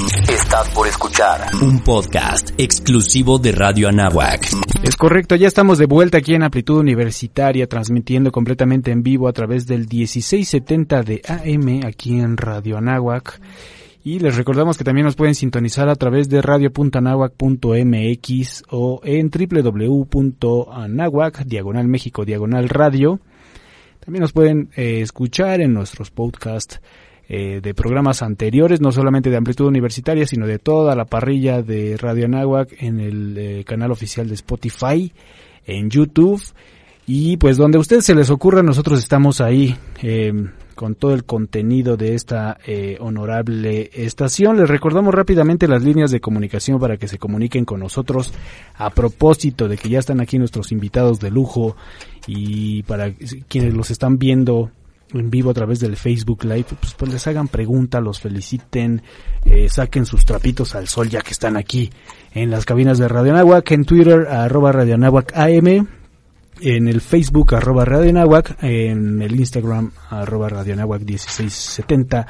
Estás por escuchar un podcast exclusivo de Radio Anáhuac. Es correcto, ya estamos de vuelta aquí en Amplitud Universitaria, transmitiendo completamente en vivo a través del 1670 de AM aquí en Radio Anáhuac. Y les recordamos que también nos pueden sintonizar a través de radio.anahuac.mx o en www.anahuac, diagonal México, diagonal radio. También nos pueden eh, escuchar en nuestros podcasts eh, de programas anteriores, no solamente de amplitud universitaria, sino de toda la parrilla de Radio Anáhuac en el eh, canal oficial de Spotify, en YouTube. Y pues donde a ustedes se les ocurra, nosotros estamos ahí eh, con todo el contenido de esta eh, honorable estación. Les recordamos rápidamente las líneas de comunicación para que se comuniquen con nosotros a propósito de que ya están aquí nuestros invitados de lujo y para quienes los están viendo en vivo a través del Facebook Live, pues, pues les hagan preguntas, los feliciten, eh, saquen sus trapitos al sol ya que están aquí en las cabinas de Radio Nahuac, en Twitter arroba Radio Nahuac AM, en el Facebook arroba Radio Nahuac, en el Instagram arroba Radio Nahuac 1670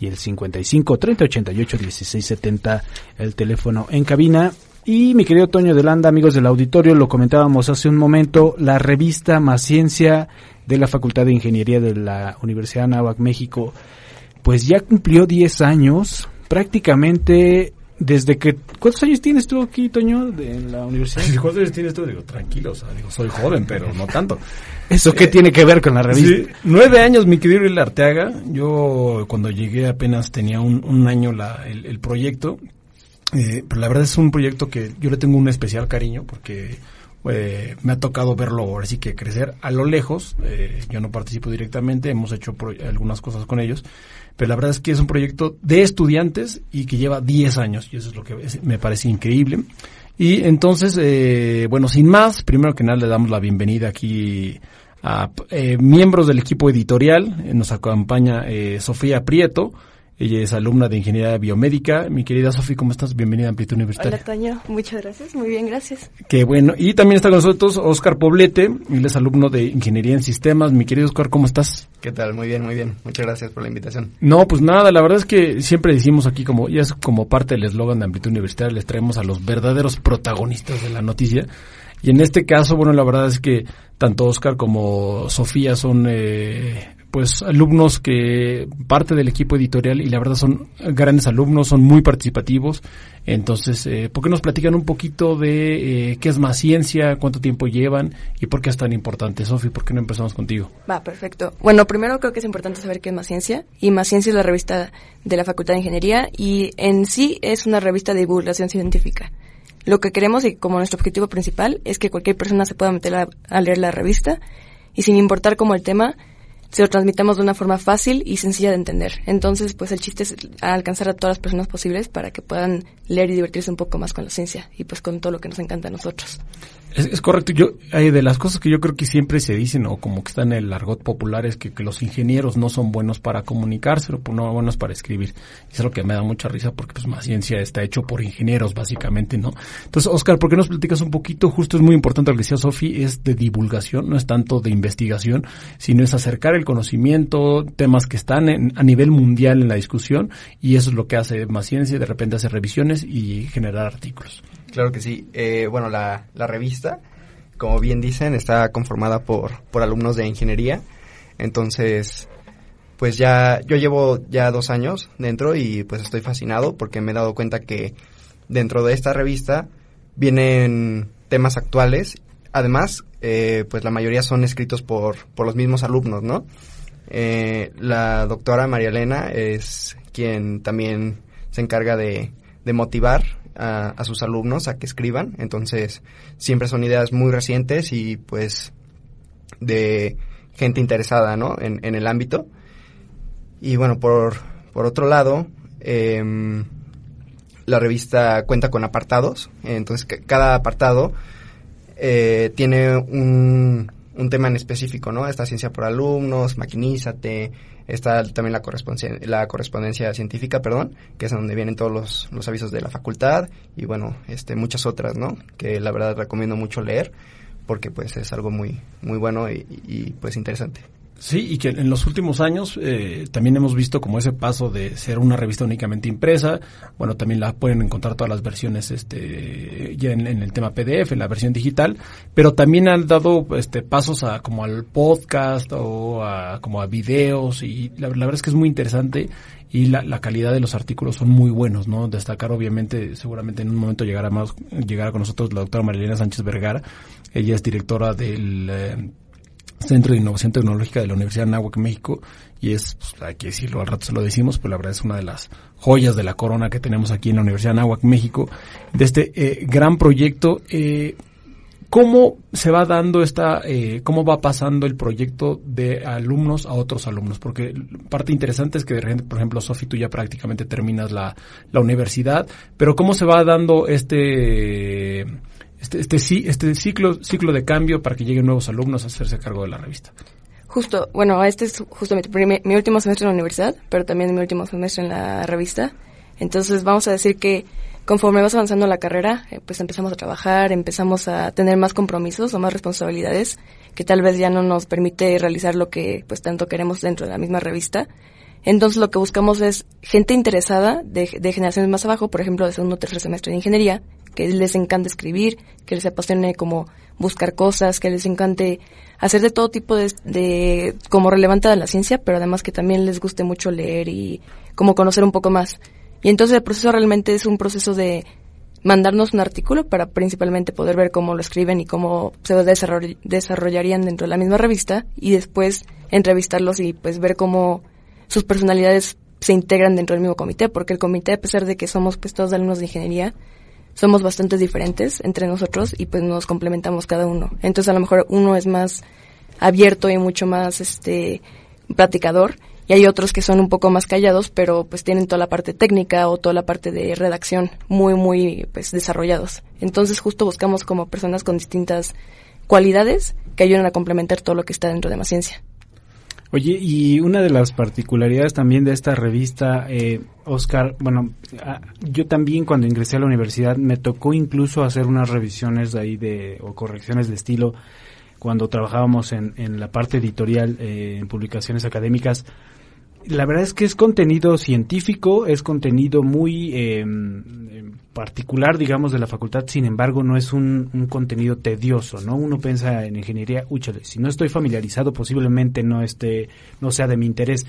y el 55 30 88 1670 el teléfono en cabina. Y mi querido Toño de Landa, amigos del auditorio, lo comentábamos hace un momento, la revista Más Ciencia de la Facultad de Ingeniería de la Universidad de Anáhuac, México, pues ya cumplió 10 años, prácticamente desde que... ¿Cuántos años tienes tú aquí, Toño, de, la universidad? ¿Cuántos años tienes tú? Digo, tranquilo, o sea, digo, soy joven, pero no tanto. ¿Eso qué tiene que ver con la revista? Sí, nueve años, mi querido Arteaga. Yo cuando llegué apenas tenía un, un año la, el, el proyecto. Eh, pero la verdad es un proyecto que yo le tengo un especial cariño porque eh, me ha tocado verlo ahora sí que crecer a lo lejos. Eh, yo no participo directamente, hemos hecho algunas cosas con ellos, pero la verdad es que es un proyecto de estudiantes y que lleva 10 años y eso es lo que me parece increíble. Y entonces, eh, bueno, sin más, primero que nada le damos la bienvenida aquí a eh, miembros del equipo editorial. Eh, nos acompaña Sofía Prieto. Ella es alumna de Ingeniería Biomédica. Mi querida Sofía, ¿cómo estás? Bienvenida a Amplitud Universitaria. Hola Toño, muchas gracias, muy bien, gracias. Qué bueno. Y también está con nosotros Oscar Poblete, él es alumno de Ingeniería en Sistemas. Mi querido Oscar, ¿cómo estás? ¿Qué tal? Muy bien, muy bien. Muchas gracias por la invitación. No, pues nada, la verdad es que siempre decimos aquí como, ya es como parte del eslogan de Amplitud Universitaria, les traemos a los verdaderos protagonistas de la noticia. Y en este caso, bueno, la verdad es que tanto Oscar como Sofía son eh, pues alumnos que parte del equipo editorial y la verdad son grandes alumnos, son muy participativos. Entonces, eh, ¿por qué nos platican un poquito de eh, qué es más ciencia, cuánto tiempo llevan y por qué es tan importante? Sofi, ¿por qué no empezamos contigo? Va, perfecto. Bueno, primero creo que es importante saber qué es Más Ciencia. Y Más Ciencia es la revista de la Facultad de Ingeniería y en sí es una revista de divulgación científica. Lo que queremos y como nuestro objetivo principal es que cualquier persona se pueda meter a, a leer la revista y sin importar cómo el tema, se lo transmitamos de una forma fácil y sencilla de entender. Entonces, pues el chiste es alcanzar a todas las personas posibles para que puedan leer y divertirse un poco más con la ciencia y pues con todo lo que nos encanta a nosotros. Es, correcto. Yo, hay de las cosas que yo creo que siempre se dicen, o como que está en el argot popular, es que, los ingenieros no son buenos para comunicarse, o no buenos para escribir. Es lo que me da mucha risa, porque pues más ciencia está hecho por ingenieros, básicamente, ¿no? Entonces, Oscar, ¿por qué nos platicas un poquito? Justo es muy importante lo que decía Sofi, es de divulgación, no es tanto de investigación, sino es acercar el conocimiento, temas que están en, a nivel mundial en la discusión, y eso es lo que hace más ciencia, de repente hace revisiones y generar artículos. Claro que sí. Eh, bueno, la, la revista, como bien dicen, está conformada por, por alumnos de ingeniería. Entonces, pues ya yo llevo ya dos años dentro y pues estoy fascinado porque me he dado cuenta que dentro de esta revista vienen temas actuales. Además, eh, pues la mayoría son escritos por, por los mismos alumnos, ¿no? Eh, la doctora María Elena es quien también se encarga de, de motivar a, a, sus alumnos a que escriban. Entonces, siempre son ideas muy recientes y pues de gente interesada, ¿no? En, en el ámbito. Y bueno, por, por otro lado, em, la revista cuenta con apartados, entonces cada apartado eh, tiene un, un tema en específico, ¿no? Está ciencia por alumnos, maquinízate, está también la correspondencia, la correspondencia científica, perdón, que es donde vienen todos los, los avisos de la facultad y bueno, este, muchas otras, ¿no? Que la verdad recomiendo mucho leer porque pues es algo muy, muy bueno y, y pues interesante. Sí, y que en los últimos años eh, también hemos visto como ese paso de ser una revista únicamente impresa. Bueno, también la pueden encontrar todas las versiones este, ya en, el tema PDF, en la versión digital, pero también han dado este, pasos a como al podcast o a, como a videos y la, la verdad es que es muy interesante y la, la, calidad de los artículos son muy buenos, ¿no? Destacar obviamente, seguramente en un momento llegará más, llegará con nosotros la doctora Marilena Sánchez Vergara, ella es directora del... Eh, Centro de Innovación Tecnológica de la Universidad de Anáhuac, México, y es, pues, hay que decirlo, al rato se lo decimos, pero la verdad es una de las joyas de la corona que tenemos aquí en la Universidad de Anáhuac, México, de este eh, gran proyecto. Eh, ¿Cómo se va dando esta, eh, cómo va pasando el proyecto de alumnos a otros alumnos? Porque parte interesante es que, por ejemplo, Sofi, tú ya prácticamente terminas la, la universidad, pero ¿cómo se va dando este este, este, este ciclo, ciclo de cambio para que lleguen nuevos alumnos a hacerse cargo de la revista? Justo, bueno, este es justo mi, último semestre en la universidad, pero también mi último semestre en la revista. Entonces vamos a decir que conforme vas avanzando la carrera, eh, pues empezamos a trabajar, empezamos a tener más compromisos o más responsabilidades que tal vez ya no nos permite realizar lo que pues tanto queremos dentro de la misma revista. Entonces lo que buscamos es gente interesada de, de generaciones más abajo, por ejemplo de segundo o tercer semestre de ingeniería, que les encante escribir, que les apasione como buscar cosas, que les encante hacer de todo tipo de, como relevante a la ciencia, pero además que también les guste mucho leer y como conocer un poco más. Y entonces el proceso realmente es un proceso de mandarnos un artículo para principalmente poder ver cómo lo escriben y cómo se desarrollarían dentro de la misma revista y después entrevistarlos y pues ver cómo sus personalidades se integran dentro del mismo comité, porque el comité, a pesar de que somos pues todos alumnos de ingeniería, somos bastante diferentes entre nosotros y pues nos complementamos cada uno. Entonces a lo mejor uno es más abierto y mucho más este platicador y hay otros que son un poco más callados, pero pues tienen toda la parte técnica o toda la parte de redacción muy muy pues desarrollados. Entonces justo buscamos como personas con distintas cualidades que ayuden a complementar todo lo que está dentro de más ciencia. Oye, y una de las particularidades también de esta revista, eh, Oscar, bueno, yo también cuando ingresé a la universidad me tocó incluso hacer unas revisiones de ahí de, o correcciones de estilo cuando trabajábamos en, en la parte editorial eh, en publicaciones académicas la verdad es que es contenido científico, es contenido muy em, particular, digamos, de la facultad, sin embargo, no es un, contenido tedioso, ¿no? Uno piensa en ingeniería, úchale, si no estoy familiarizado, posiblemente no esté, no sea de mi interés.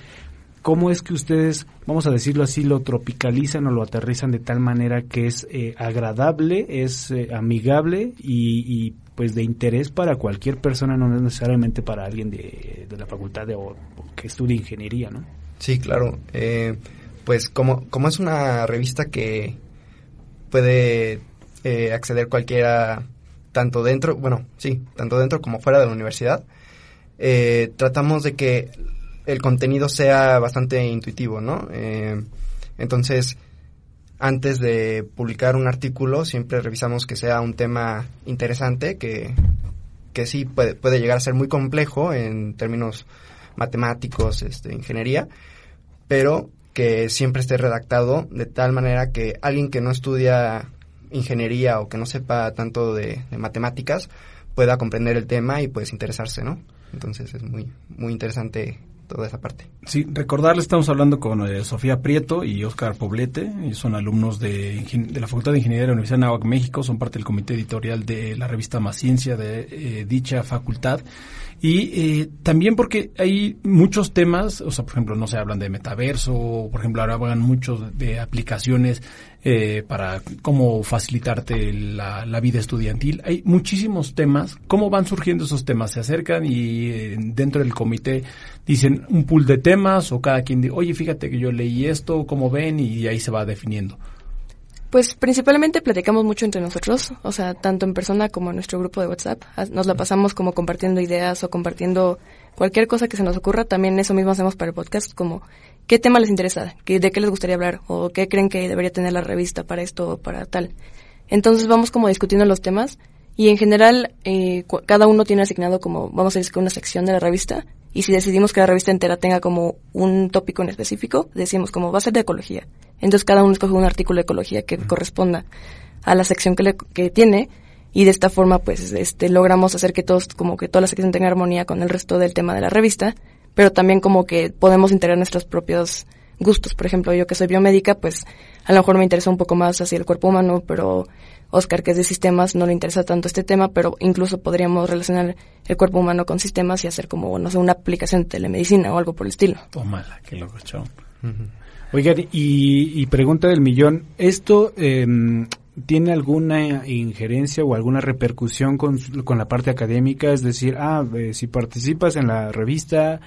¿Cómo es que ustedes, vamos a decirlo así, lo tropicalizan o lo aterrizan de tal manera que es eh, agradable, es eh, amigable y, y, pues de interés para cualquier persona, no necesariamente para alguien de, de la facultad de, o que estudie ingeniería, ¿no? Sí, claro. Eh, pues como, como es una revista que puede eh, acceder cualquiera, tanto dentro, bueno, sí, tanto dentro como fuera de la universidad, eh, tratamos de que el contenido sea bastante intuitivo, ¿no? Eh, entonces, antes de publicar un artículo, siempre revisamos que sea un tema interesante, que, que sí puede, puede llegar a ser muy complejo en términos matemáticos, este, ingeniería, pero que siempre esté redactado de tal manera que alguien que no estudia ingeniería o que no sepa tanto de, matemáticas pueda comprender el tema y pues interesarse, ¿no? Entonces es muy, muy interesante toda esa parte. Sí, recordarles, estamos hablando con eh, Sofía Prieto y Oscar Poblete, son alumnos de, de, la Facultad de Ingeniería de la Universidad de Nahuac, México, son parte del comité editorial de la revista Más Ciencia de eh, dicha facultad. Y eh, también porque hay muchos temas, o sea, por ejemplo, no se hablan de metaverso, por ejemplo, ahora hablan muchos de aplicaciones eh, para cómo facilitarte la, la, vida estudiantil. Hay muchísimos temas. ¿Cómo van surgiendo esos temas? ¿Se acercan y eh, dentro del comité dicen un pool de temas o cada quien dice, oye, fíjate que yo leí esto, cómo ven? Y ahí se va definiendo. Pues principalmente platicamos mucho entre nosotros, o sea, tanto en persona como en nuestro grupo de WhatsApp. Ah, Nos la pasamos como compartiendo ideas o compartiendo cualquier cosa que se nos ocurra. También eso mismo hacemos para el podcast, como qué tema les interesa, ¿Qué- de qué les gustaría hablar o qué creen que debería tener la revista para esto o para tal. Entonces vamos como discutiendo los temas y en general eh, cada uno tiene asignado como, vamos a decir, una sección de la revista y si decidimos que la revista entera tenga como un tópico en específico, decimos como va a ser de ecología. Entonces cada uno escoge un artículo de ecología que corresponda a la sección que, le- que tiene y de esta forma pues este logramos hacer que todos como que toda la sección tenga armonía con el resto del tema de la revista, pero también como que podemos integrar nuestros propios gustos. Por ejemplo, yo que soy biomédica, pues a lo mejor me interesa un poco más hacia el cuerpo humano, pero Oscar, que es de sistemas, no le interesa tanto este tema, pero incluso podríamos relacionar el cuerpo humano con sistemas y hacer como, no sé, una aplicación de telemedicina o algo por el estilo. Tómala, qué loco, chao. Oigan, y, y pregunta del millón, ¿esto em, tiene alguna injerencia o alguna repercusión con, con la parte académica? Es decir, ah, eh, si participas en la revista,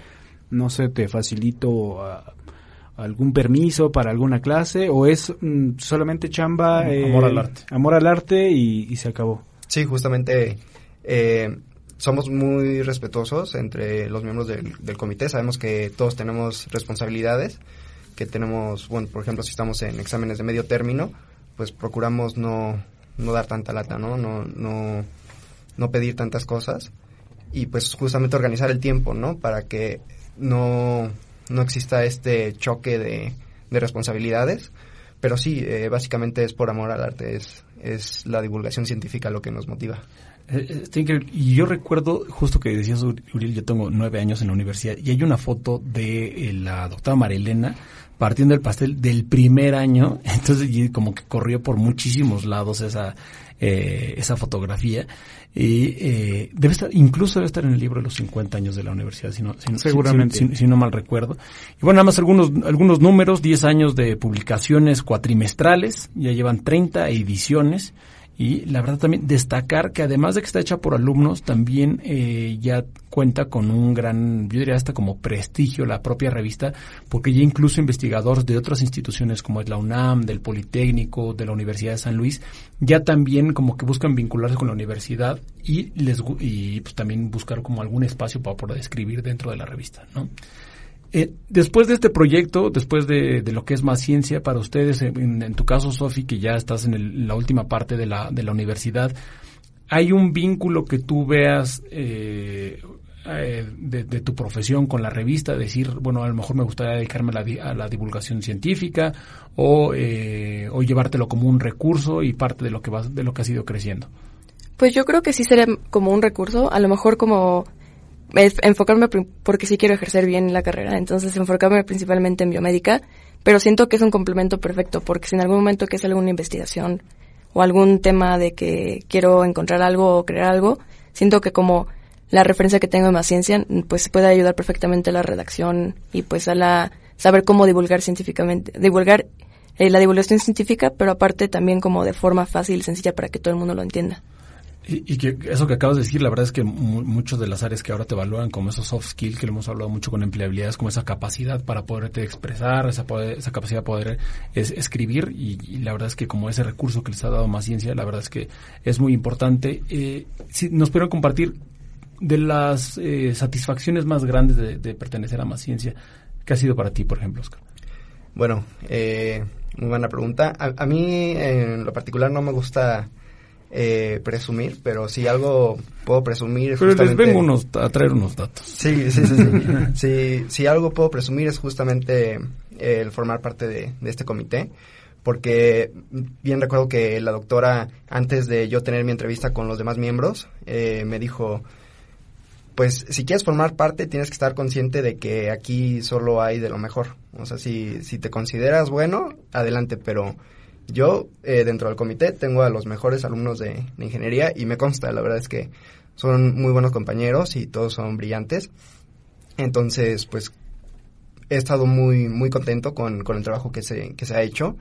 no sé, te facilito ah, algún permiso para alguna clase, o es mm, solamente chamba... eh, Amor al arte. Amor al arte y, y se acabó. Sí, justamente eh, somos muy respetuosos entre los miembros del, del comité. Sabemos que todos tenemos responsabilidades, que tenemos, bueno, por ejemplo, si estamos en exámenes de medio término, pues procuramos no, no dar tanta lata, ¿no? No, no, no pedir tantas cosas y pues justamente organizar el tiempo, ¿no? Para que no, no exista este choque de, de responsabilidades. Pero sí, eh, básicamente es por amor al arte, es, es la divulgación científica lo que nos motiva. Eh, eh. Y yo recuerdo, justo que decías, Ur- Uriel, yo tengo nueve años en la universidad y hay una foto de la doctora Marilena partiendo el pastel del primer año. Entonces, como que corrió por muchísimos lados esa, eh, esa fotografía. Y eh, debe estar, incluso debe estar en el libro de los 50 años de la universidad, si no, si Seguramente. si- si- si no mal recuerdo. Y bueno, nada más algunos, algunos números, 10 años de publicaciones cuatrimestrales, ya llevan 30 ediciones. Y la verdad también destacar que además de que está hecha por alumnos, también eh, ya cuenta con un gran, yo diría hasta como prestigio la propia revista, porque ya incluso investigadores de otras instituciones como es la UNAM, del Politécnico, de la Universidad de San Luis, ya también como que buscan vincularse con la universidad y les y pues también buscar como algún espacio para poder escribir dentro de la revista, ¿no? Eh, después de este proyecto, después de, lo que es más ciencia para ustedes, en, tu caso, Sofi, que ya estás en el- la última parte de la, de la universidad, ¿hay un vínculo que tú veas eh, eh, de, tu profesión con la revista? Decir, bueno, a lo mejor me gustaría dedicarme a la, divulgación científica o, eh, o llevártelo como un recurso y parte de lo que vas, de lo que has ido creciendo. Pues yo creo que sí sería como un recurso, a lo mejor como enfocarme porque sí quiero ejercer bien la carrera, entonces enfocarme principalmente en biomédica, pero siento que es un complemento perfecto porque si en algún momento que es alguna investigación o algún tema de que quiero encontrar algo o crear algo, siento que como la referencia que tengo en más ciencia, pues puede ayudar perfectamente a la redacción y pues a la saber cómo divulgar científicamente, divulgar eh, la divulgación científica, pero aparte también como de forma fácil y sencilla para que todo el mundo lo entienda. Y, que eso que acabas de decir, la verdad es que mu- muchas de las áreas que ahora te evalúan, como esos soft skills que lo hemos hablado mucho con empleabilidades, como esa capacidad para poderte expresar, esa, capacidad de poder es- escribir, y, y la verdad es que como ese recurso que les ha dado más ciencia, la verdad es que es muy importante. Eh, si nos pudieron compartir de las eh, satisfacciones más grandes de, de pertenecer a más ciencia, ¿qué ha sido para ti, por ejemplo, Oscar? Bueno, eh, muy buena pregunta. A, a mí en lo particular no me gusta eh, presumir, pero si algo puedo presumir es Pero les justamente... vengo unos, a traer unos datos. Sí, sí, sí. sí. si, si algo puedo presumir es justamente el formar parte de, de este comité, porque bien recuerdo que la doctora, antes de yo tener mi entrevista con los demás miembros, eh, me dijo, pues si quieres formar parte tienes que estar consciente de que aquí solo hay de lo mejor. O sea, si, si te consideras bueno, adelante, pero yo eh, dentro del comité tengo a los mejores alumnos de, de ingeniería y me consta, la verdad es que son muy buenos compañeros y todos son brillantes. Entonces, pues he estado muy muy contento con, con el trabajo que se, que se ha hecho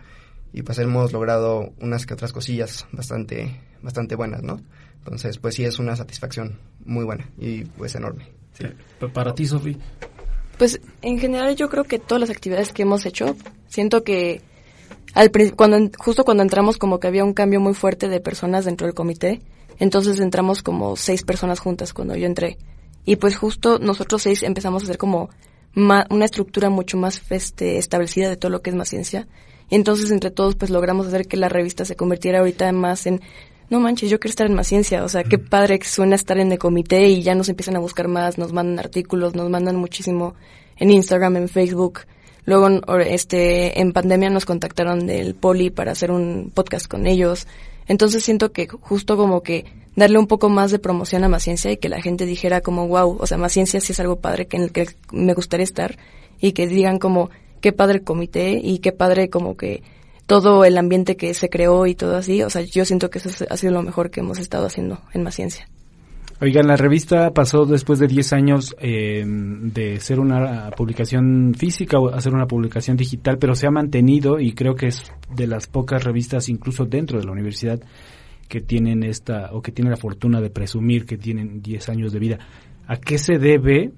y pues hemos logrado unas que otras cosillas bastante bastante buenas, ¿no? Entonces, pues sí es una satisfacción muy buena y pues enorme. sí. Pa- Para ti, Sofi. Pues en general yo creo que todas las actividades que hemos hecho, siento que al, cuando, justo cuando entramos como que había un cambio muy fuerte de personas dentro del comité, entonces entramos como seis personas juntas cuando yo entré. Y pues justo nosotros seis empezamos a hacer como una estructura mucho más este, establecida de todo lo que es más ciencia. Y entonces entre todos pues logramos hacer que la revista se convirtiera ahorita más en, no manches, yo quiero estar en más ciencia. O sea, qué padre que suena estar en el comité y ya nos empiezan a buscar más, nos mandan artículos, nos mandan muchísimo en Instagram, en Facebook. Luego, este, en pandemia nos contactaron del Poli para hacer un podcast con ellos. Entonces siento que justo como que darle un poco más de promoción a Maciencia y que la gente dijera como, wow, o sea, Maciencia sí es algo padre que en el que me gustaría estar y que digan como, qué padre comité y qué padre como que todo el ambiente que se creó y todo así. O sea, yo siento que eso ha sido lo mejor que hemos estado haciendo en Maciencia. Oigan, la revista pasó después de 10 años eh, de ser una publicación física a ser una publicación digital, pero se ha mantenido y creo que es de las pocas revistas, incluso dentro de la universidad, que tienen esta, o que tienen la fortuna de presumir que tienen 10 años de vida. ¿A qué se debe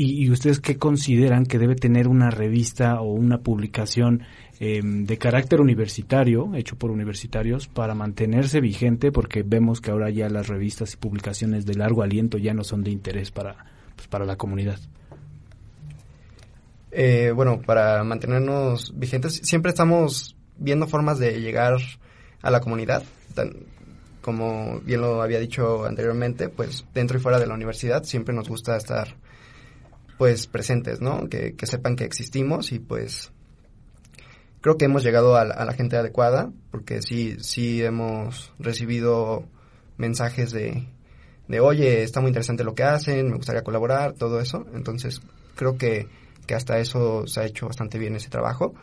y, ustedes qué consideran que debe tener una revista o una publicación Em, de carácter universitario, hecho por universitarios, para mantenerse vigente, porque vemos que ahora ya las revistas y publicaciones de largo aliento ya no son de interés para, pues, para la comunidad. Eh, bueno, para mantenernos vigentes, siempre estamos viendo formas de llegar a la comunidad. como bien lo había dicho anteriormente, pues dentro y fuera de la universidad siempre nos gusta estar pues presentes, ¿no? Que, que sepan que existimos y pues creo que hemos llegado a la, gente adecuada, porque sí, sí hemos recibido mensajes de, de, oye, está muy interesante lo que hacen, me gustaría colaborar, todo eso. Entonces, creo que, que hasta eso se ha hecho bastante bien ese trabajo.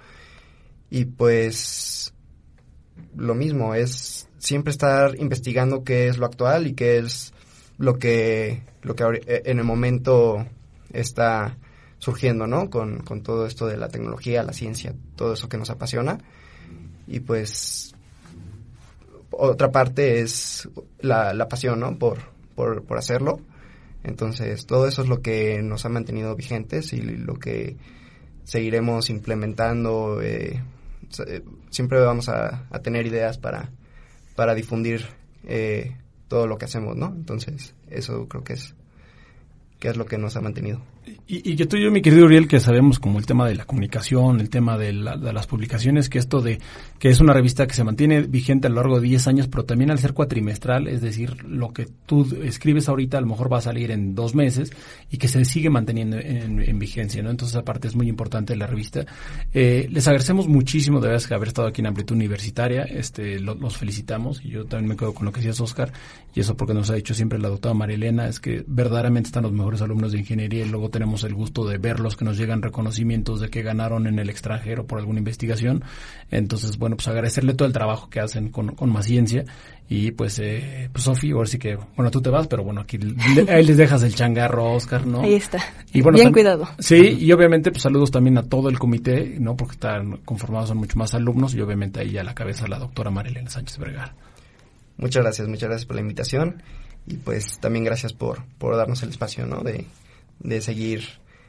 Y pues, lo mismo, es siempre estar investigando qué es lo actual y qué es lo que, lo que en el momento está surgiendo, ¿no? Con, con todo esto de la tecnología, la ciencia, todo eso que nos apasiona. Y pues otra parte es la, la pasión, ¿no? Por, por, por, hacerlo. Entonces, todo eso es lo que nos ha mantenido vigentes y lo que seguiremos implementando. Eh, siempre vamos a, a, tener ideas para, para difundir eh, todo lo que hacemos, ¿no? Entonces, eso creo que es, que es lo que nos ha mantenido. Y, y, yo tú yo, mi querido Uriel, que sabemos como el tema de la comunicación, el tema de, las publicaciones, que esto de que es una revista que se mantiene vigente a lo largo de 10 años, pero también al ser cuatrimestral, es decir, lo que tú escribes ahorita a lo mejor va a salir en dos meses y que se sigue manteniendo en, vigencia, ¿no? Entonces, aparte es muy importante la revista. Eh, les agradecemos muchísimo de haber estado aquí en Amplitud Universitaria, este, los felicitamos y yo también me quedo con lo que decías, Oscar, y eso porque nos ha dicho siempre la doctora Marilena, es que verdaderamente están los mejores alumnos de ingeniería y luego tenemos el gusto de verlos, que nos llegan reconocimientos de que ganaron en el extranjero por alguna investigación. Entonces, bueno, pues agradecerle todo el trabajo que hacen con, con más ciencia. Y pues, eh, pues Sofi, ahora sí que, bueno, tú te vas, pero bueno, aquí ahí les dejas el changarro Oscar, ¿no? Ahí está. Y bueno, Bien cuidado. Sí, y obviamente, pues saludos también a todo el comité, ¿no? Porque están conformados, son mucho más alumnos y obviamente ahí a la cabeza la doctora Marilena Sánchez Vergara. Muchas gracias, muchas gracias por la invitación y pues también gracias por, por darnos el espacio, ¿no? De, de seguir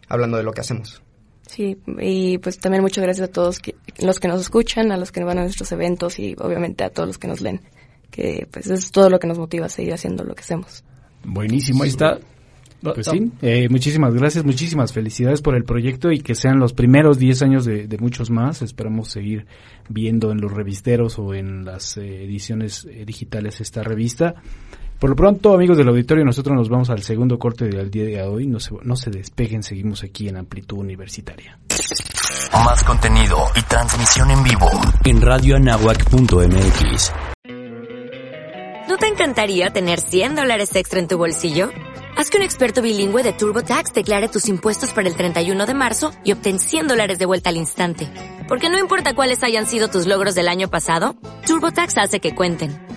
hablando de lo que hacemos. Sí, y pues también muchas gracias a todos los que nos escuchan, a los que van a nuestros eventos y obviamente a todos los que nos leen, que pues es todo lo que nos motiva a seguir haciendo lo que hacemos. Buenísimo, ahí está. Pues sí, eh, muchísimas gracias, muchísimas felicidades por el proyecto y que sean los primeros 10 años de, muchos más. Esperamos seguir viendo en los revisteros o en las eh, ediciones eh, digitales esta revista. Por lo pronto, amigos del auditorio, nosotros nos vamos al segundo corte del día de hoy. No se, no se despeguen, seguimos aquí en Amplitud Universitaria. Más contenido y transmisión en vivo en radioanahuac.mx. ¿No te encantaría tener 100 dólares extra en tu bolsillo? Haz que un experto bilingüe de TurboTax declare tus impuestos para el 31 de marzo y obtén 100 dólares de vuelta al instante. Porque no importa cuáles hayan sido tus logros del año pasado, TurboTax hace que cuenten